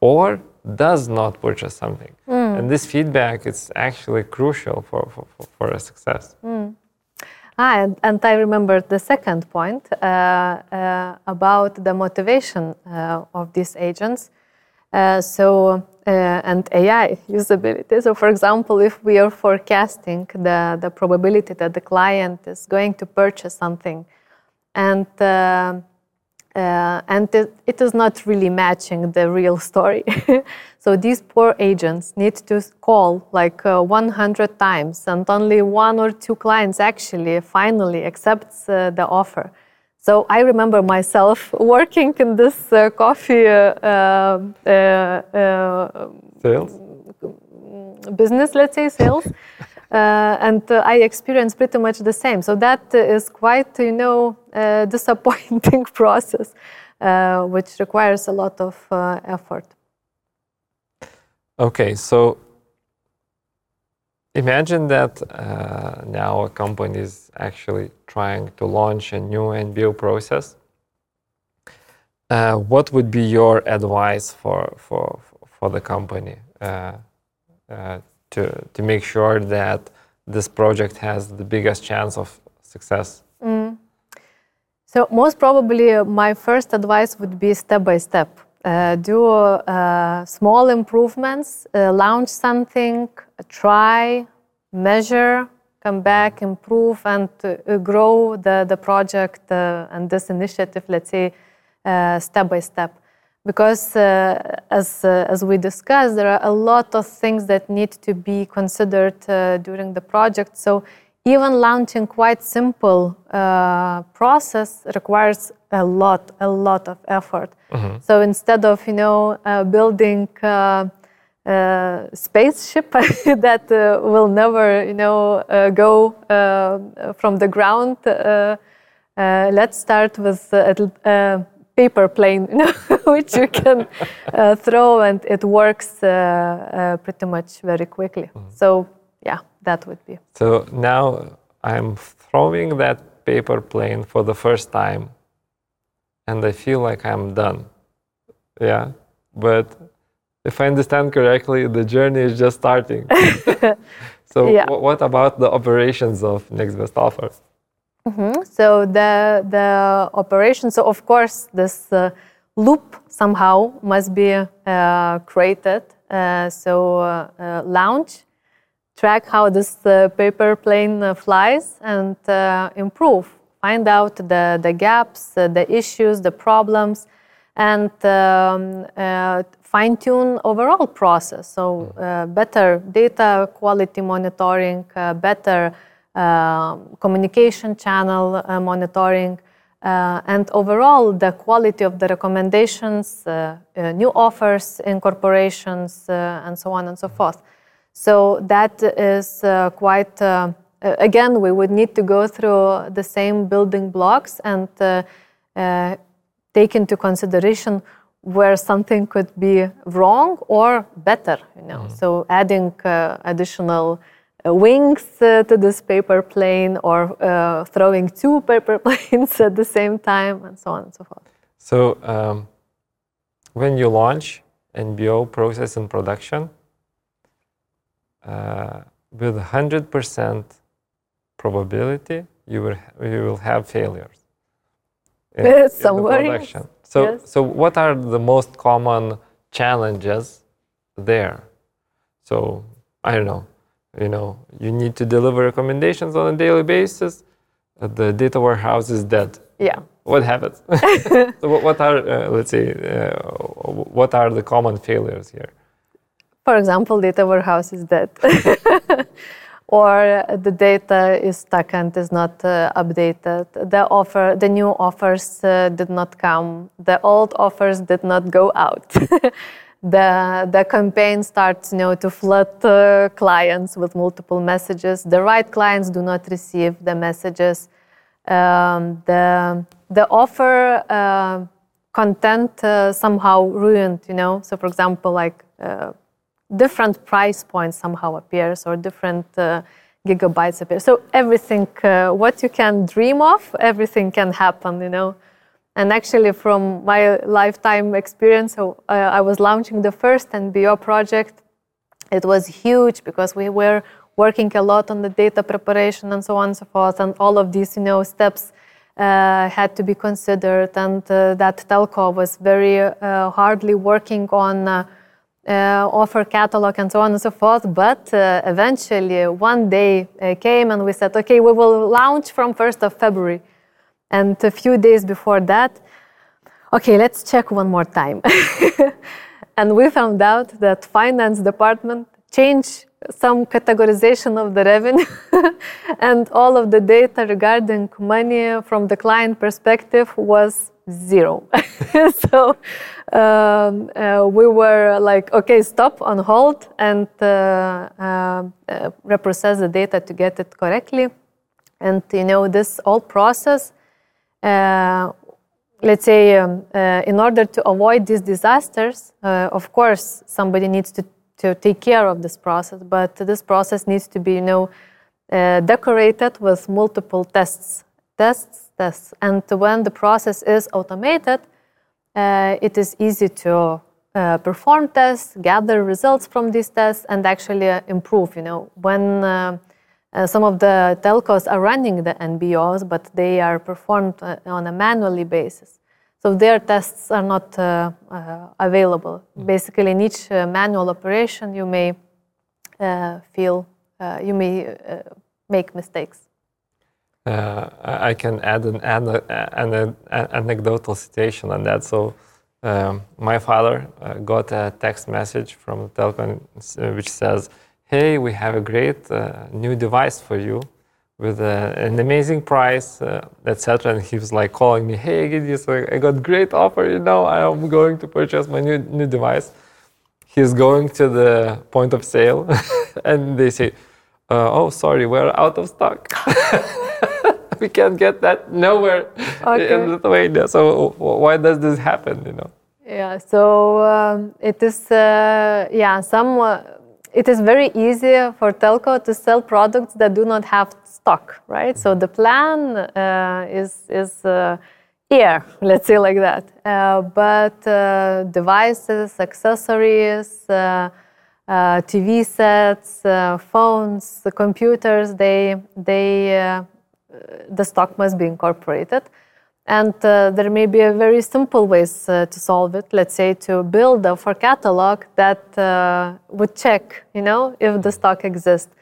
or does not purchase something. Mm. And this feedback is actually crucial for, for, for a success. Mm. Ah, and, and, I remember the second point uh, uh, about the motivation uh, of these agents. Uh, so, uh, and AI usability. So, for example, if we are forecasting the, the probability that the client is going to purchase something and uh, uh, and it, it is not really matching the real story. so these poor agents need to call like uh, 100 times, and only one or two clients actually finally accepts uh, the offer. So I remember myself working in this uh, coffee uh, sales business, let's say sales. Uh, and uh, I experienced pretty much the same. So that is quite, you know, a disappointing process, uh, which requires a lot of effort. Okay, so imagine that uh, now a company is actually trying to launch a new NBO process. Uh, what would be your advice for for for the company uh, to, to make sure that this project has the biggest chance of success? Mm. So, most probably, uh, my first advice would be step by step. Uh, do uh, small improvements, uh, launch something, try, measure, come back, improve, and uh, grow the, the project and this initiative, let's say, step by step because uh, as, uh, as we discussed, there are a lot of things that need to be considered uh, during the project. So even launching quite simple uh, process requires a lot, a lot of effort. Mm-hmm. So instead of, you know, uh, building a uh, spaceship that will never, you know, go from the ground, let's start with a paper plane, you know, which you can uh, throw and it works uh, uh, pretty much very quickly. Mm. So yeah, that would be. So now I'm throwing that paper plane for the first time, and I feel like I'm done. Yeah, but if I understand correctly, the journey is just starting. so, Yeah. wh- what about the operations of Next Best Offer? So the the operation. So of course, this uh, loop somehow must be uh, created. Uh, so uh, uh, launch, track how this uh, paper plane uh, flies, and uh, improve. Find out the the gaps, uh, the issues, the problems, and um, uh, fine tune overall process. So uh, better data quality monitoring, uh, better communication channel uh, monitoring, uh, and overall the quality of the recommendations, uh, uh, new offers, incorporations, uh, and so on and so forth. So that is uh, quite. Again, we would need to go through the same building blocks and uh, uh, take into consideration where something could be wrong or better. You know, so adding uh, additional wings uh, to this paper plane or uh, throwing two paper planes at the same time, and so on and so forth. So, um, when you launch NBO process in production, uh, with 100% probability, you will, you will have failures. in- in the Somewhere, yes. production. So, Yes. so what are the most common challenges there? So, I don't know. You know, you need to deliver recommendations on a daily basis. uh, The data warehouse is dead Yeah. what happens? so what, what are uh, let's say uh, what are the common failures here? For example, data warehouse is dead. or the data is stuck and is not uh, updated. The offer, the new offers uh, did not come. The old offers did not go out. the the campaign starts, you know, to flood uh, clients with multiple messages. The right clients do not receive the messages. Um, the the offer uh, content uh, somehow ruined. You know, so for example, like. Uh, different price points somehow appears or different uh, gigabytes appear so everything uh, what you can dream of everything can happen you know and actually from my lifetime experience so uh, i was launching the first nbo project it was huge because we were working a lot on the data preparation and so on and so forth and all of these you know steps uh, had to be considered and uh, that telco was very uh, hardly working on uh, uh, offer catalog and so on and so forth. But eventually, one day came and we said, okay, we will launch from 1st of February. And a few days before that, okay, let's check one more time. and we found out that finance department changed some categorization of the revenue and all of the data regarding money from the client perspective was zero. so um, uh, we were like, okay, stop on hold and uh, uh, uh, reprocess the data to get it correctly. And you know, this whole process, let's say, um, uh, in order to avoid these disasters, uh, of course, somebody needs to, to take care of this process, but this process needs to be, you know, uh, decorated with multiple tests, tests, tests. And when the process is automated, uh, it is easy to uh, perform tests, gather results from these tests, and actually uh, improve. You know, when uh, uh, some of the telcos are running the NBOs, but they are performed uh, on a manually basis, so their tests are not uh, uh, available. Basically, in each uh, manual operation, you may uh, feel uh, you may uh, make mistakes. Uh, I can add an, an, an, an anecdotal situation on that. So, um, my father uh, got a text message from Telcon uh, which says, "Hey, we have a great uh, new device for you with uh, an amazing price, uh, etc." And he was like calling me, "Hey, Gideon, I got great offer. You know, I am going to purchase my new new device." He's going to the point of sale, and they say, uh, "Oh, sorry, we're out of stock." we can't get that nowhere Okay. in Lithuania. So why does this happen? You know. Yeah, so um, it is, uh, yeah, some, uh, it is very easy for telco to sell products that do not have stock, right? So the plan uh, is, is uh, air, let's say like that. Uh, but uh, devices, accessories, uh, uh TV sets, phones, computers, they, they, the stock must be incorporated. And there may be a very simple ways to solve it. Let's say to build a for catalog that would check, you know, if the stock exists.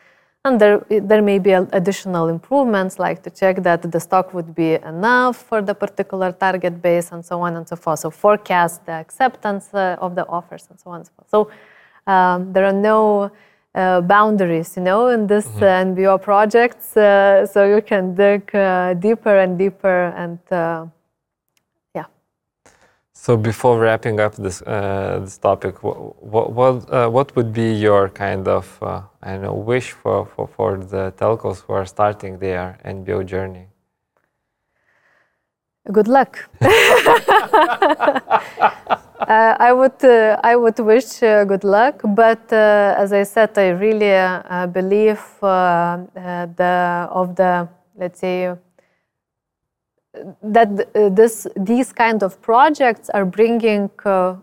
And there, there may be additional improvements, like to check that the stock would be enough for the particular target base, and so on and so forth. So forecast the acceptance uh, of the offers, and so on and so forth. So um, there are no uh, boundaries, you know, in this mm-hmm. uh, NBO projects. Uh, so you can dig uh, deeper and deeper, and uh, yeah. So before wrapping up this this topic, what what what would be your kind of I know, wish for, for, for the telcos who are starting their NBO journey? Good luck. uh, I would uh, I would wish uh, good luck, but uh, as I said, I really uh, believe uh, the of the let's say that this these kind of projects are bringing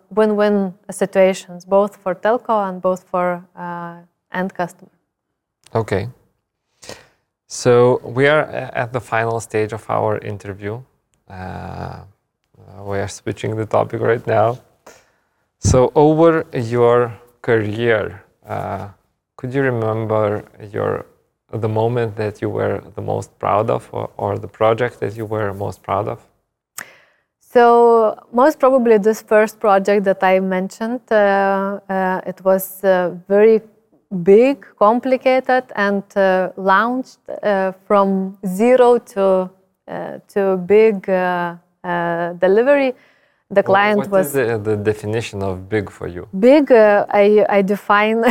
win-win situations both for telco and both for end customer. Okay. So we are at the final stage of our interview. Uh, we are switching the topic right now. So over your career, uh, could you remember your the moment that you were the most proud of, or, or the project that you were most proud of? So most probably this first project that I mentioned, uh, uh, it was uh, very big, complicated, and uh, launched uh, from zero to uh, to big delivery. The client what was. What is the, the, definition of big for you? Big, uh, I, I define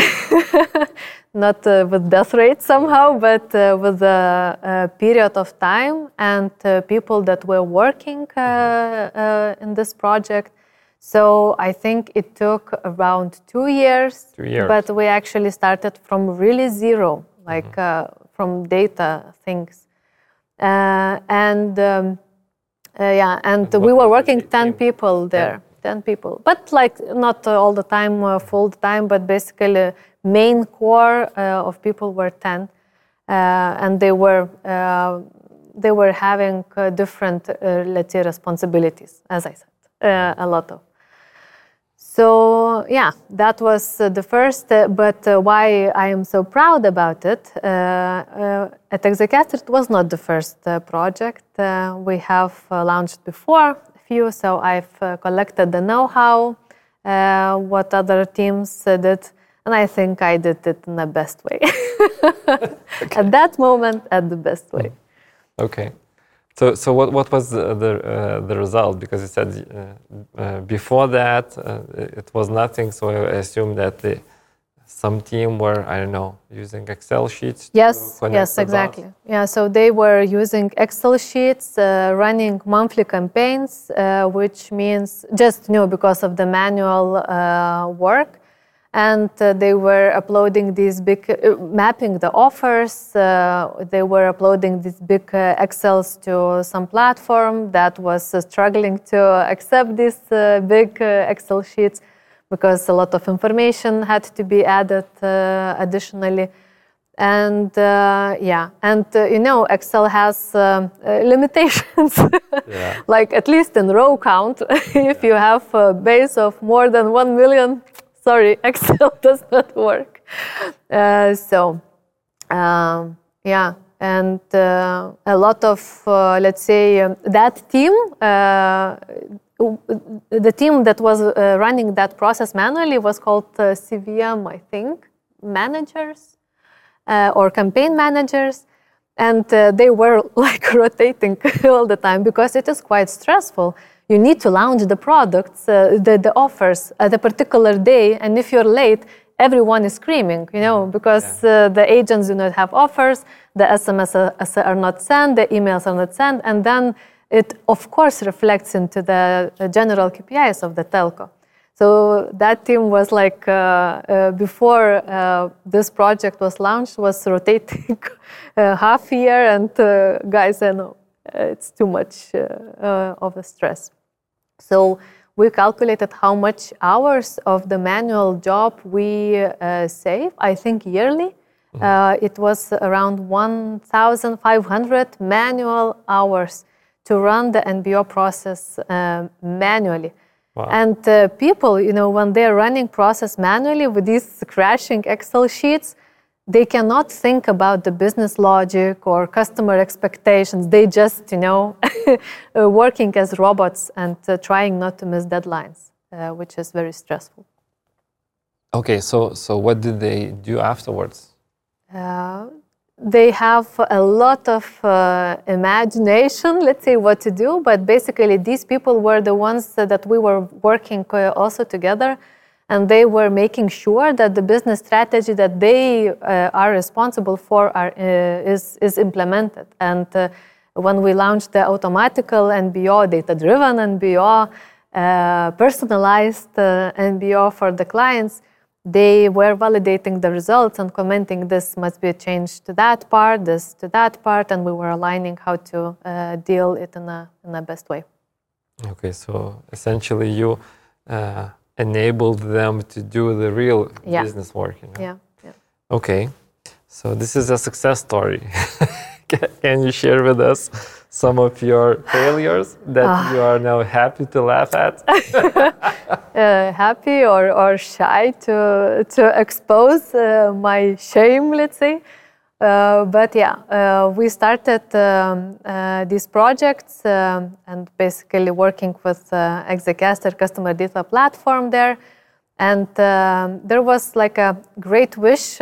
not with death rate somehow, but with a, period of time and people that were working mm-hmm. in this project so I think it took around two years, two years. but we actually started from really zero, like mm-hmm. uh, from data things. Uh, and um, uh, yeah, and, we were working 10 people there, yeah. 10 people, but like not all the time, uh, full time, but basically main core uh, of people were 10. Uh, and they were they were having different, let's say, responsibilities, as I said, a lot of. So yeah, that was uh, the first. Uh, but uh, why I am so proud about it uh, uh, at Exacaster, it was not the first uh, project. we have launched before a few, so I've collected the know-how, what other teams did, and I think I did it in the best way. okay. At that moment, at the best way. Okay. So, so what, what was the, the, uh, the result? Because you said uh, uh, before that uh, it was nothing, so I assume that the, some team were, I don't know, using Excel sheets. Yes, yes, exactly. Dots. Yeah, so they were using Excel sheets, uh, running monthly campaigns, uh, which means just you know because of the manual work and uh, they were uploading these big uh, mapping the offers uh, they were uploading these big uh, excels to some platform that was uh, struggling to accept these uh, big excel sheets because a lot of information had to be added additionally and yeah and you know excel has limitations yeah. like at least in row count if yeah. you have a base of more than 1 million sorry, Excel does not work. Uh, so, um, yeah, and uh, a lot of, uh, let's say, um, that team, uh, the team that was uh, running that process manually was called uh, CVM, I think, managers or campaign managers. And they were like rotating all the time because it is quite stressful you need to launch the products, uh, the, the offers at a particular day. And if you're late, everyone is screaming, you know, mm-hmm. because yeah. uh, the agents do not have offers, the SMS are, are not sent, the emails are not sent, and then it, of course, reflects into the general KPIs of the telco. So that team was like, uh, uh, before uh, this project was launched, was rotating uh, half year, and uh, guys, I know it's too much of a stress. So we calculated how much hours of the manual job we save. I think yearly. Mm-hmm. Uh, it was around 1,500 manual hours to run the NBO process uh, manually. Wow. And uh, people, you know, when they're running process manually with these crashing Excel sheets, they cannot think about the business logic or customer expectations. They just, you know, working as robots and uh, trying not to miss deadlines, uh, which is very stressful. Okay, so so what did they do afterwards? Uh, they have a lot of uh, imagination, let's say, what to do. But basically, these people were the ones that we were working uh, also together, and they were making sure that the business strategy that they uh, are responsible for are, uh, is is implemented. And uh, when we launched the automatical NBO, data-driven NBO, personalized NBO for the clients they were validating the results and commenting this must be a change to that part, this to that part, and we were aligning how to uh, deal it in a in a best way. Okay, so essentially you uh, enabled them to do the real yeah. business work. You know? Yeah. Yeah. Okay, so this is a success story. Can you share with us some of your failures that uh, you are now happy to laugh at? uh, happy or, or shy to, to expose uh, my shame, let's say. Uh, but yeah, uh, we started um, these projects and basically working with uh, customer data platform there. And there was like a great wish,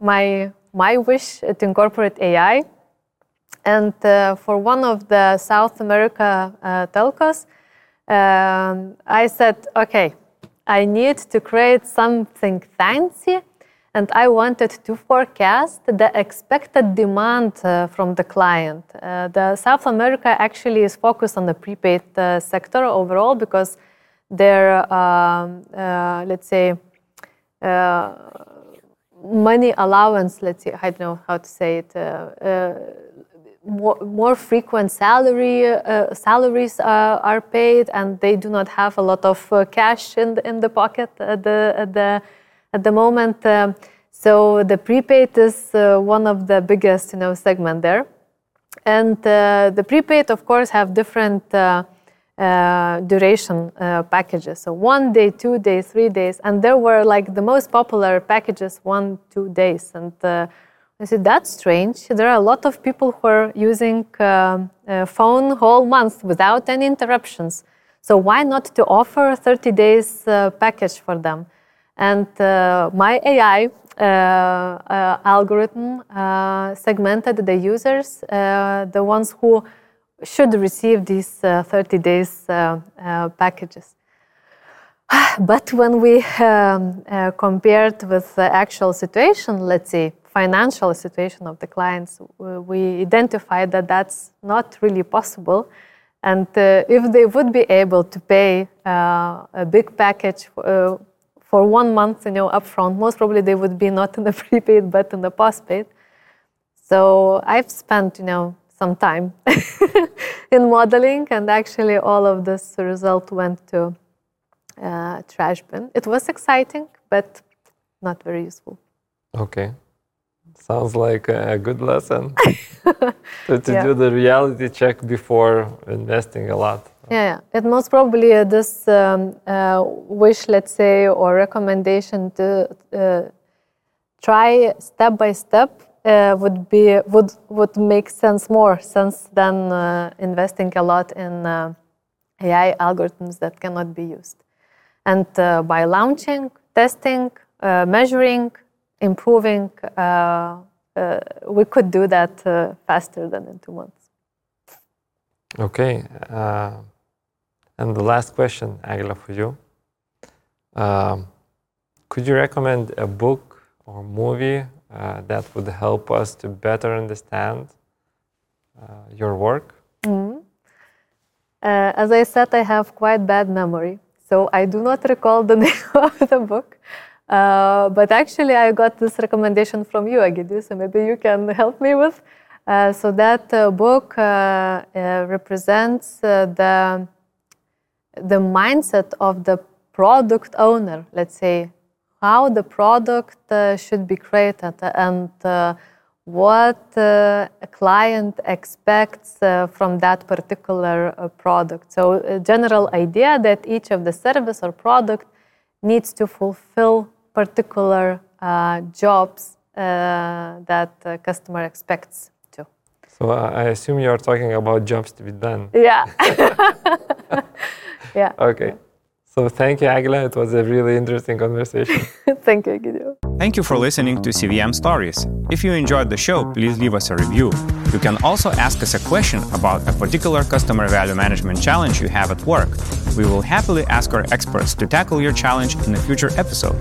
my, my wish to incorporate AI and uh, for one of the South America uh, telcos, um, I said, okay, I need to create something fancy and I wanted to forecast the expected demand uh, from the client. Uh, the South America actually is focused on the prepaid uh, sector overall because their, um, uh, let's say, money allowance, let's say, I don't know how to say it, more, more frequent salary uh, salaries uh, are paid, and they do not have a lot of uh, cash in the, in the pocket at the at the at the moment. Um, so the prepaid is uh, one of the biggest you know segment there, and uh, the prepaid of course have different. Uh, duration packages so one day two days three days and there were like the most popular packages one two days and I said, that's strange. There are a lot of people who are using uh, phone whole month without any interruptions. So why not to offer a 30 days uh, package for them? And uh, my AI uh, uh, algorithm segmented the users, the ones who should receive these 30 days packages. But when we um, compared with the actual situation, let's say financial situation of the clients, we identified that that's not really possible. And uh, if they would be able to pay uh, a big package uh, for one month, you know, upfront, most probably they would be not in the prepaid but in the postpaid. So I've spent, you know, some time in modeling, and actually all of this result went to uh, trash bin. It was exciting, but not very useful. Okay. Sounds like a good lesson to, to yeah. do the reality check before investing a lot. Yeah, it most probably uh, this um, uh, wish, let's say, or recommendation to uh, try step by step uh, would be would would make sense more sense than uh, investing a lot in uh, AI algorithms that cannot be used. And by launching, testing, measuring, improving, we could do that faster than in two months. Okay. And the last question, Eglė, for you. Um, could you recommend a book or movie uh, that would help us to better understand uh, your work? Mm-hmm. Uh, as I said, I have quite bad memory, so I do not recall the name of the book. Uh, but actually, I got this recommendation from you, Egidijus, so maybe you can help me with. Uh, so that uh, book represents the the mindset of the product owner. Let's say how the product should be created and what uh, a client expects uh, from that particular uh, product. So, a general idea that each of the service or product needs to fulfill particular jobs that customer expects. So, I assume you are talking about jobs to be done. Yeah. yeah. Okay. So thank you, Eglė. It was a really interesting conversation. thank you, Gideon. Thank you for listening to CVM Stories. If you enjoyed the show, please leave us a review. You can also ask us a question about a particular customer value management challenge you have at work. We will happily ask our experts to tackle your challenge in a future episode.